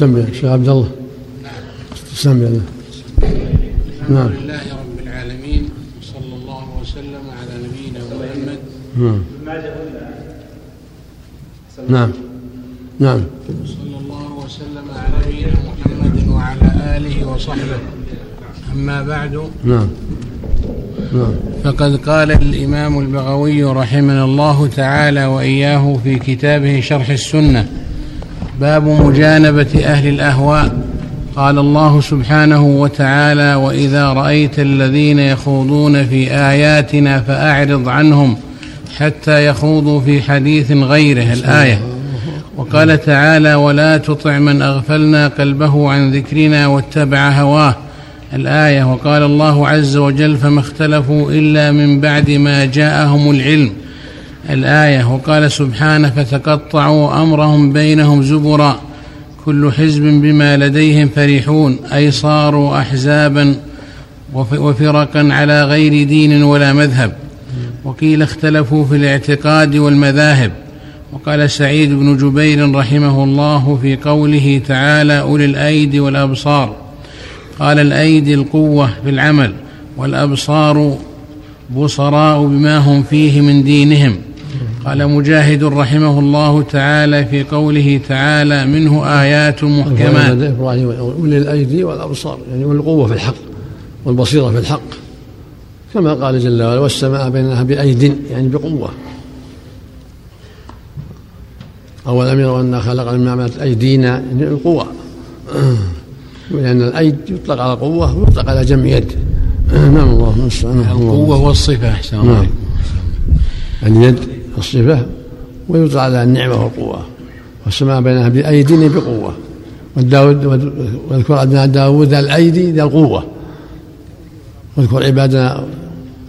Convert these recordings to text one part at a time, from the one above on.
سم يا شيخ عبد الله. سم يا نعم. الحمد لله رب العالمين وصلى الله وسلم على نبينا محمد. نعم. نعم. نعم. صلى الله وسلم على نبينا محمد وعلى آله وصحبه. أما بعد. نعم. نعم. فقد قال الإمام البغوي رحمنا الله تعالى وإياه في كتابه شرح السنة. باب مجانبة أهل الأهواء. قال الله سبحانه وتعالى وإذا رأيت الذين يخوضون في آياتنا فأعرض عنهم حتى يخوضوا في حديث غيره الآية. وقال تعالى ولا تطع من أغفلنا قلبه عن ذكرنا واتبع هواه الآية. وقال الله عز وجل فما اختلفوا إلا من بعد ما جاءهم العلم. الآية وقال سبحانه فتقطعوا أمرهم بينهم زبرا كل حزب بما لديهم فرحون أي صاروا احزابا وفرقا على غير دين ولا مذهب. وقيل اختلفوا في الاعتقاد والمذاهب. وقال سعيد بن جبير رحمه الله في قوله تعالى أولي الأيدي والأبصار. قال الأيدي القوة في العمل والأبصار بصراء بما هم فيه من دينهم. قال مجاهد رحمه الله تعالى في قوله تعالى منه آيات محكمات. أولي الأيدي والأبصار يعني والقوة في الحق والبصيرة في الحق. كما قال جل وعلا والسماء بينها بأيد يعني بقوة. أولم يروا أنا خلقنا من عملت أيدينا؟ يعني القوة. لأن الأيد يطلق على قوة ويطلق على جمع يد. نعم الله المستعان. القوة والصفة أحسن نعم. اليد. الصفة ويطلق على النعمة والقوة والسماء بينها بأيدين بقوة. والداود واذكر عبدنا داود الأيدي ذا القوة. واذكر عبادنا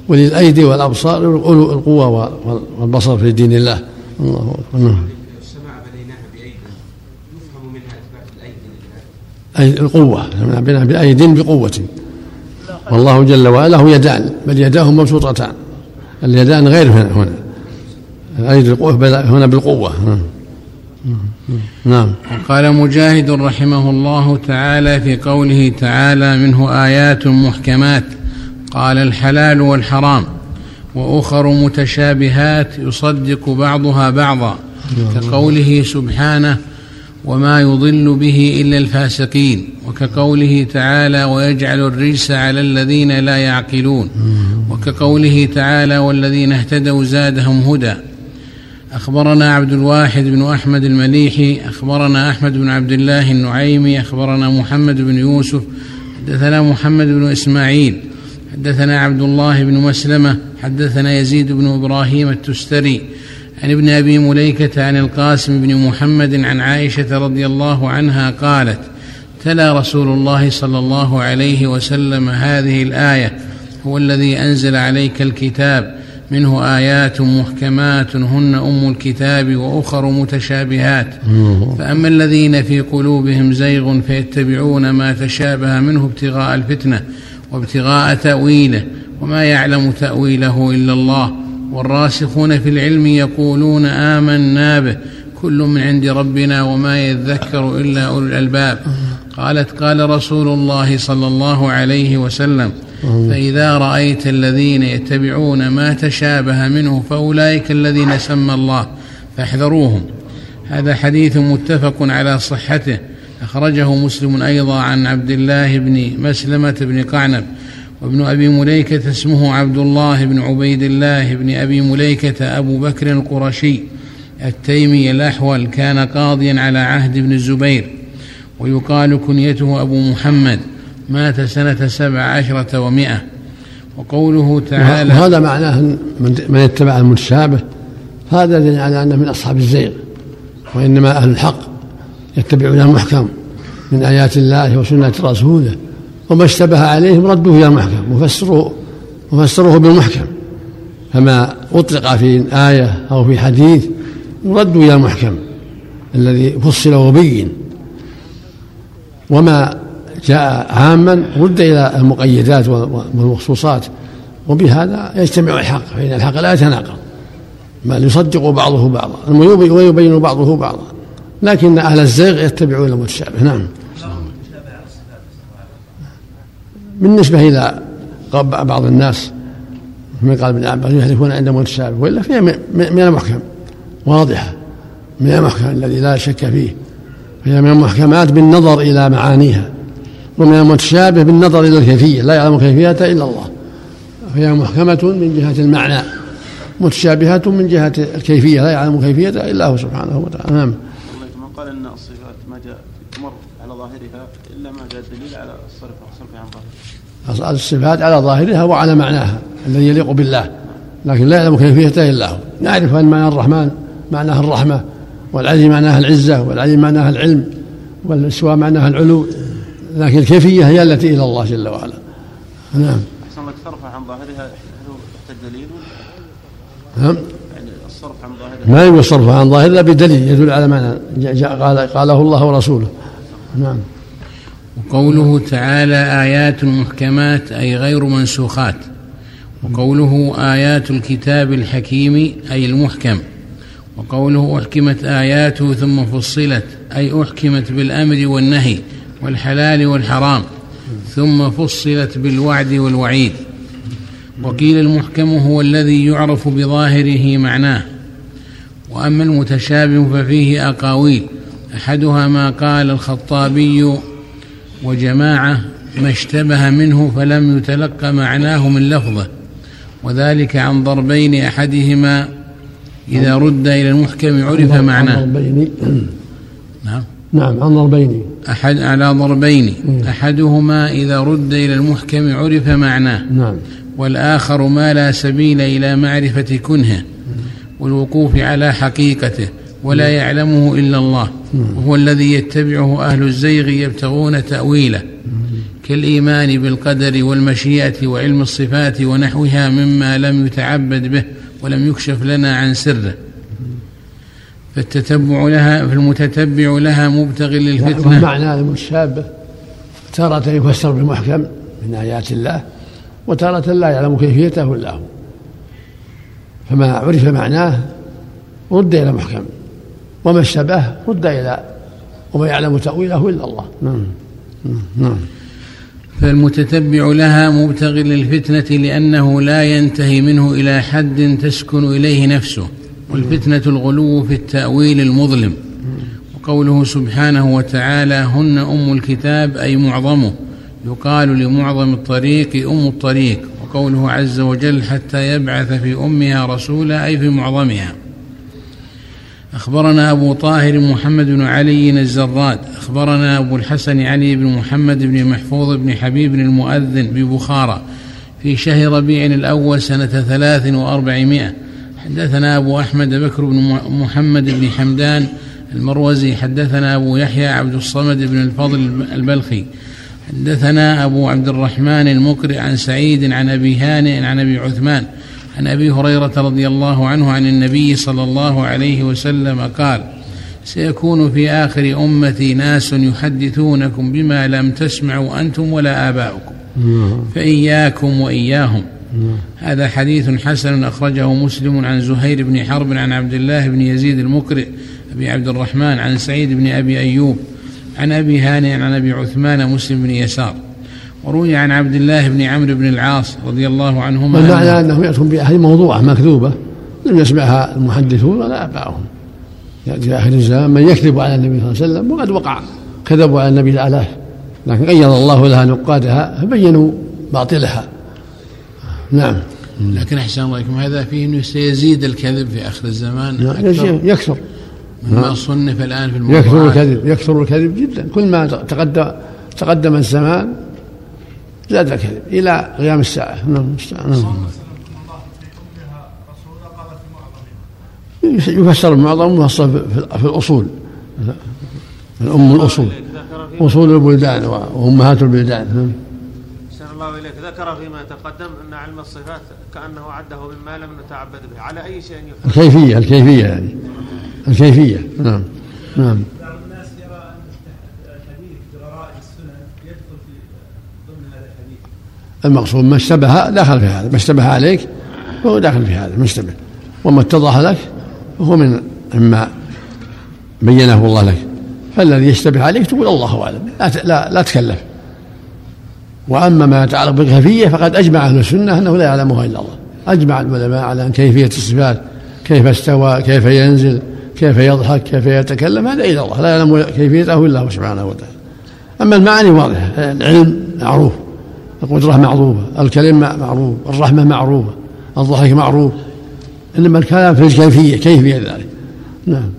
ولي الأيدي والأبصار أولو القوة والبصر في دين الله. الله أكبر. نعم. أي القوة. بناها بأيد بقوة. والله جل وعلا له يدان بل يداه مبسوطتان. اليدان غير هنا هنا. الأيد القوة؟ هنا بالقوة. نعم. وقال مجاهد رحمه الله تعالى في قوله تعالى منه آيات محكمات. قال الحلال والحرام وأخر متشابهات يصدق بعضها بعضا كقوله سبحانه وما يضل به إلا الفاسقين وكقوله تعالى ويجعل الرجس على الذين لا يعقلون وكقوله تعالى والذين اهتدوا زادهم هدى أخبرنا عبد الواحد بن أحمد المليحي أخبرنا أحمد بن عبد الله النعيمي أخبرنا محمد بن يوسف حدثنا محمد بن إسماعيل حدثنا عبد الله بن مسلمة حدثنا يزيد بن إبراهيم التستري عن ابن أبي مليكة عن القاسم بن محمد عن عائشة رضي الله عنها قالت تلا رسول الله صلى الله عليه وسلم هذه الآية هو الذي أنزل عليك الكتاب منه آيات محكمات هن أم الكتاب وأخر متشابهات. فأما الذين في قلوبهم زيغ فيتبعون ما تشابه منه ابتغاء الفتنة وابتغاء تأويله وما يعلم تأويله إلا الله. والراسخون في العلم يقولون آمنا به كل من عند ربنا وما يذكر إلا أولو الألباب. قالت قال رسول الله صلى الله عليه وسلم فإذا رأيت الذين يتبعون ما تشابه منه فأولئك الذين سمى الله فاحذروهم. هذا حديث متفق على صحته. أخرجه مسلم أيضا عن عبد الله بن مسلمة بن قعنب وابن أبي مليكة اسمه عبد الله بن عبيد الله بن أبي مليكة أبو بكر القرشي التيمي الأحول كان قاضيا على عهد ابن الزبير ويقال كنيته أبو محمد. مات سنة سبع عشرة ومائة. وقوله تعالى وهذا معناه من يتبع المتشابه هذا دليل على أنه من أصحاب الزيغ وإنما أهل الحق يتبعون المحكم من آيات الله وسنة رسوله. وما اشتبه عليهم ردوه إلى المحكم وفسروه وفسروه بالمحكم. فما أطلق في آية أو في حديث يرد إلى المحكم الذي فصل وبين. وما جاء عاما رد إلى المقيدات والمخصوصات وبهذا يجتمع الحق فإن الحق لا يتناقض. بل يصدق بعضه بعضا ويبين بعضه بعضا. لكن أهل الزيغ يتبعون المتشابه نعم. بالنسبة إلى بعض الناس من قال ابن عباس يحذفون عند متشابه وإلا فيها من المحكم. واضحة. من المحكم الذي لا شك فيه. فهي من المحكمات بالنظر إلى معانيها. ومن المتشابه بالنظر إلى الكيفية لا يعلم كيفيتها إلا الله. فهي محكمة من جهة المعنى متشابهة من جهة الكيفية لا يعلم كيفيتها إلا هو سبحانه وتعالى. نعم. من قال أن الصفات ما جاء تمر على ظاهرها إلا ما جاء الدليل على الصرف عن ظاهرها. الصفات على ظاهرها وعلى معناها الذي يليق بالله لكن لا يعلم كيفيته إلا هو. نعرف أن معنى الرحمن معناه الرحمة والعزي معناها العزة والعلي معناها العلم والاستواء معناها العلو. لكن الكيفية هي التي إلى الله جل وعلا. نعم. أحسن لك صرفها عن ظاهرها هل يحتاج دليل؟ نعم. يعني الصرف عن ظاهرها. ما يقول صرفها عن ظاهرها الا بدليل يدل على معنى. قال قاله الله ورسوله. نعم. وقوله تعالى آيات محكمات أي غير منسوخات. وقوله آيات الكتاب الحكيم أي المحكم. وقوله أحكمت آياته ثم فصلت أي أحكمت بالأمر والنهي. والحلال والحرام ثم فصلت بالوعد والوعيد. وقيل المحكم هو الذي يعرف بظاهره معناه. وأما المتشابه ففيه أقاويل. أحدها ما قال الخطابي وجماعة ما اشتبه منه فلم يتلق معناه من لفظه وذلك عن ضربين أحدهما. إذا رد إلى المحكم عرف معناه. نعم. نعم عن ضربين. أحد على ضربين. أحدهما إذا رد إلى المحكم عرف معناه. نعم. والآخر ما لا سبيل إلى معرفة كنهه. والوقوف على حقيقته. ولا يعلمه إلا الله. وهو الذي يتبعه أهل الزيغ يبتغون تأويله. كالإيمان بالقدر والمشيئة وعلم الصفات ونحوها مما لم يتعبد به ولم يكشف لنا عن سره. فالتتبع لها فالمتتبع لها مبتغ للفتنة. معنى المتشابه. تارة يفسر بالمحكم من آيات الله وتارة لا يعلم كيفيته إلا هو. فما عرف معناه رد إلى محكم وما اشتبه رد إلى وما يعلم تأويله إلا الله. نعم. نعم. فالمتتبع لها مبتغ للفتنة لأنه لا ينتهي منه إلى حد تسكن إليه نفسه. والفتنة الغلو في التأويل المظلم. وقوله سبحانه وتعالى هن أم الكتاب أي معظمه. يقال لمعظم الطريق أم الطريق وقوله عز وجل حتى يبعث في أمها رسولا أي في معظمها. أخبرنا أبو طاهر محمد بن علي الزراد. أخبرنا أبو الحسن علي بن محمد بن محفوظ بن حبيب المؤذن ببخارى في شهر ربيع الأول سنة ثلاث وأربعمائة. حدثنا أبو أحمد بكر بن محمد بن حمدان المروزي حدثنا أبو يحيى عبد الصمد بن الفضل البلخي. حدثنا أبو عبد الرحمن المقرئ عن سعيد عن أبي هانئ عن أبي عثمان عن أبي هريرة رضي الله عنه عن النبي صلى الله عليه وسلم قال سيكون في آخر أمتي ناس يحدثونكم بما لم تسمعوا أنتم ولا آباؤكم. نعم. فإياكم وإياهم. هذا حديث حسن أخرجه مسلم عن زهير بن حرب عن عبد الله بن يزيد المقرئ أبي عبد الرحمن عن سعيد بن أبي أيوب عن أبي هانئ عن أبي عثمان مسلم بن يسار. وروي عن عبد الله بن عمرو بن العاص رضي الله عنهما والمعنى أنه يأتون بأحاديث موضوعة مكذوبة لم يسمعها المحدثون ولا آباؤهم يأتي آخر الزمان من يكذب على النبي صلى الله عليه وسلم وقد وقع كذبوا على النبي الآلاف لكن قيض الله لها نقادها فبينوا باطلها. نعم. لكن أحسن الله عليكم هذا فيه إنه سيزيد الكذب في آخر الزمان. نعم يكثر. مما نعم. صنف الآن في الموضوع. يكثر الكذب يكثر الكذب جدا. كل ما تقدم تقدم الزمان زاد الكذب إلى قيام الساعة. نعم نعم. يفسر المعظم يفسر في الأصول. الأم الأصول. أصول البلدان وأمهات البلدان. نعم. الله إليك. ذكر فيما تقدم أن علم الصفات كأنه عده مما لم نتعبد به. على أي شيء يفهم الكيفية الكيفية يعني. الكيفية. نعم. نعم. بعض الناس يرى أن الحديث السنن يدخل في ضمن هذا الحديث. المقصود ما اشتبه داخل في هذا. ما اشتبه عليك فهو داخل في هذا ما اشتبه. وما اتضح لك فهو من مما بينه الله لك. فالذي يشتبه عليك تقول الله أعلم. لا لا, لا تكلف. وأما ما يتعلق بالكيفية فقد أجمع أهل السنة أنه لا يعلمها إلا الله. أجمع العلماء على ان كيفية الصفات كيف استوى كيف ينزل كيف يضحك كيف يتكلم هذا إلى الله. لا يعلم كيفيته إلا هو سبحانه وتعالى. أما المعاني واضحة العلم معروف القدرة معروفة الكلمة معروف الرحمة معروفة الضحك معروف إنما الكلام في الكيفية كيفية ذلك. نعم.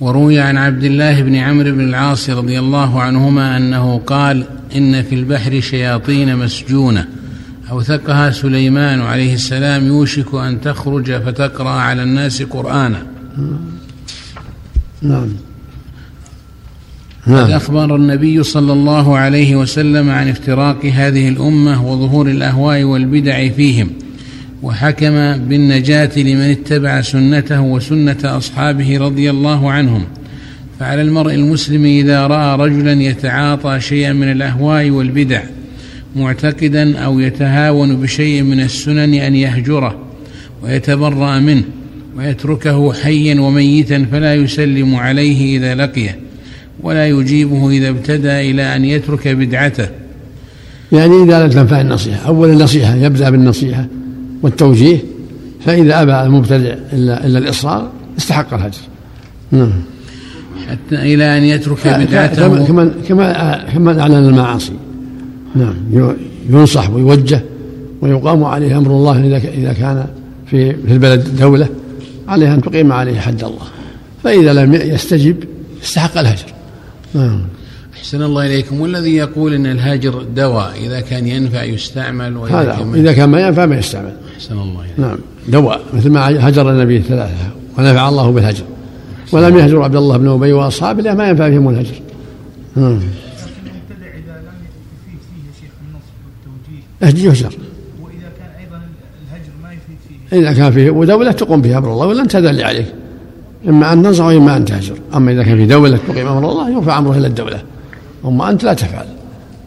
وروي عن عبد الله بن عمرو بن العاص رضي الله عنهما أنه قال إن في البحر شياطين مسجونة. أوثقها سليمان عليه السلام يوشك أن تخرج فتقرأ على الناس قرانا نعم. نعم. أخبر النبي صلى الله عليه وسلم عن افتراق هذه الأمة وظهور الأهواء والبدع فيهم. وحكم بالنجاة لمن اتبع سنته وسنة أصحابه رضي الله عنهم. فعلى المرء المسلم إذا رأى رجلا يتعاطى شيئا من الأهواء والبدع معتقدا أو يتهاون بشيء من السنن أن يهجره ويتبرأ منه ويتركه حيا وميتا فلا يسلم عليه إذا لقيه ولا يجيبه إذا ابتدى إلى أن يترك بدعته. يعني إذا لم تنفع النصيحة أول النصيحة يبدأ بالنصيحة. والتوجيه فإذا أبى المبتدع إلا, إلا الإصرار استحق الهجر. نعم. حتى إلى أن يترك بدعته كما كما كما أعلن المعاصي. نعم. ينصح ويوجه ويقام عليه أمر الله إذا إذا كان في في البلد دولة عليه أن تقيم عليه حد الله. فإذا لم يستجب استحق الهجر. نعم. أحسن الله إليكم والذي يقول أن الهاجر دواء إذا كان ينفع يستعمل وإذا هذا كان إذا كان ما ينفع. ما يستعمل. أحسن الله إليكم. نعم دواء مثل ما هجر النبي ثلاثة ونفع الله بالهجر. ولم يهجر عبد الله بن أبي وأصحابه لا ما ينفع فيهم الهجر. نعم. يهجر واذا كان أيضا الهجر ما يفيد فيه إذا كان فيه ودوله تقوم بها أمر الله ولا أنت اللي عليك إما أن تنصح وإما أن تهجر. أما إذا كان في دولة تقيم أمر الله يرفع أمره إلى الدولة. اما أنت لا تفعل.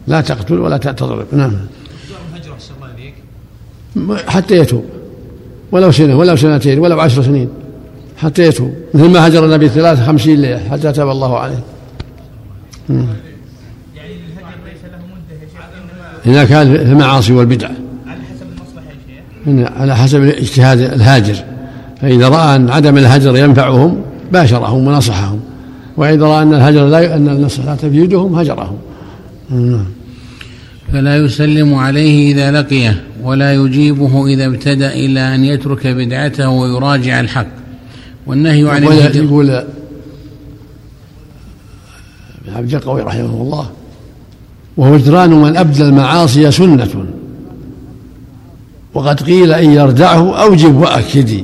لا تقتل ولا تضرب نعم. حتى يتوب. ولو سنة ولو سنتين ولو عشر سنين. حتى يتوب. مثل ما هجر النبي ثلاث خمسين ليلة حتى تاب الله عليه. إذا كان في المعاصي والبدع على حسب المصلحه يا شيخ على حسب اجتهاد الهاجر. فإذا رأى أن عدم الهجر ينفعهم باشرهم ونصحهم. وإذا رأى أن الهجر لا أن النصح لا تفيدهم هجرهم. نعم. فلا يسلم عليه إذا لقيه ولا يجيبه إذا ابتدأ إلى أن يترك بدعته ويراجع الحق. والنهي عن الهجر يقول ابن عبد القوي رحمه الله وهجران من أبدى المعاصي سنة. وقد قيل إن يردعه أوجب وأكدي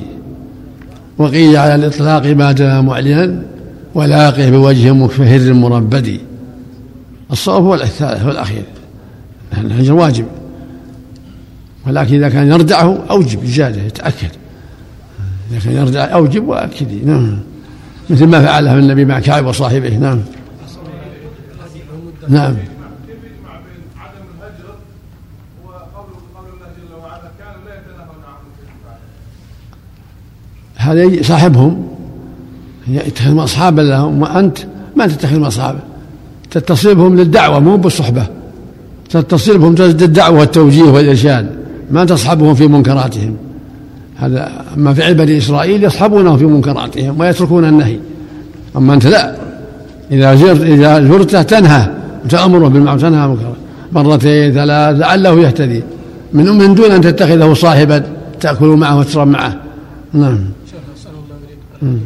وقيل على الإطلاق ما دام معلنا ولاقه بوجه مكفهر مربد الصواب هو الثالث هو الأخير. الهجر واجب. ولكن إذا كان يردعه أوجب زيادة يتأكد. إذا كان يردع أوجب وأكد. نعم. مثل ما فعله النبي مع كعب وصاحبه. نعم. نعم. هذا صاحبهم. يتخذهم أصحابا لهم وأنت ما تتخذهم أصحابا تتصل بهم للدعوة مو بالصحبة. تتصل بهم للدعوة والتوجيه والإرشاد ما تصحبهم في منكراتهم. هذا أما فعل بني إسرائيل يصحبونه في منكراتهم ويتركون النهي. أما أنت لا. إذا زرت إذا زرته تنهى تأمره بالمعروف تنهى المنكر. مرتين ثلاث لعله يهتدي. من من دون أن تتخذه صاحبا تأكل معه وتشرب معه. نعم. له مدة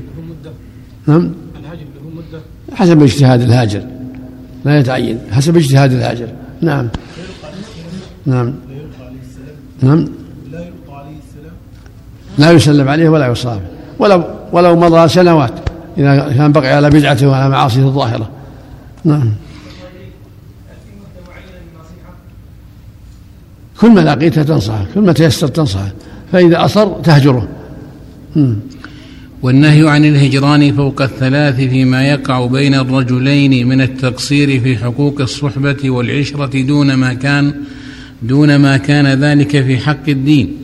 نعم؟ الهاجر له مدة. حسب اجتهاد الهاجر. لا يتعين. حسب اجتهاد الهاجر. نعم. نعم. نعم. لا يلقى عليه السلام لا يسلم عليه ولا يصاب ولو ولو مضى سنوات إذا كان بقي على بدعته وعلى معاصيه الظاهرة. نعم. كل ما لقيته تنصحه كل ما تيسر تنصحه فإذا أصر تهجره. والنهي عن الهجران فوق الثلاث فيما يقع بين الرجلين من التقصير في حقوق الصحبة والعشرة دون ما كان دون ما كان ذلك في حق الدين.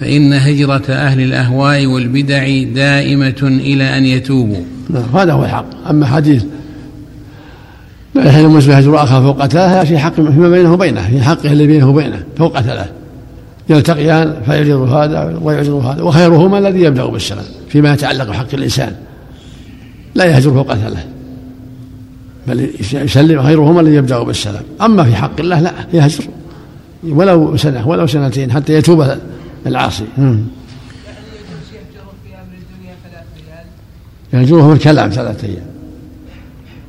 فإن هجرة أهل الأهواء والبدع دائمة إلى أن يتوبوا. نعم هذا هو الحق. أما حديث لا يحل المسلم هجر أخاه فوق ثلاثة في حق فيما بينه وبينه في حقه اللي بينه وبينه فوق ثلاثة. يلتقيان فيعرض هذا ويعرض هذا وخيرهما الذي يبدأ بالسلام فيما يتعلق بحق الإنسان. لا يهجر فوق ثلاثة بل يسلم خيرهما الذي يبدأ بالسلام. أما في حق الله لا يهجر. ولو سنة ولو سنتين حتى يتوب العاصي. يهجره الكلام ثلاثة أيام.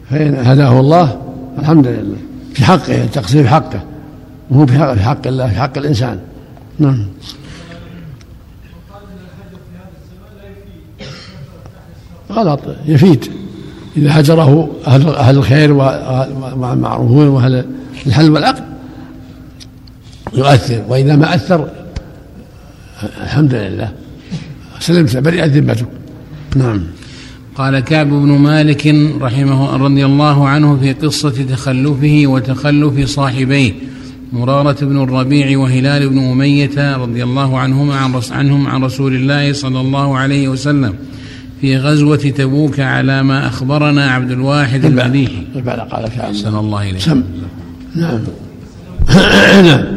فإن هداه الله الحمد لله. في حقه التقصير في حقه. وهو في حق الله في حق الإنسان. نعم. غلط. يفيد. إذا هجره أهل, أهل الخير والمعروفون وأهل الحل والعقد يؤثر. وإذا ما أثر الحمد لله. سلمت. برئت ذمتك نعم. قال كعب بن مالك رحمه رضي الله عنه في قصة تخلفه وتخلف صاحبيه. مرارة بن الربيع وهلال بن أمية رضي الله عنهما عن عنهم عن رسول الله صلى الله عليه وسلم في غزوة تبوك على ما أخبرنا عبد الواحد المليحي قال الله إليك. سم. نعم. نعم.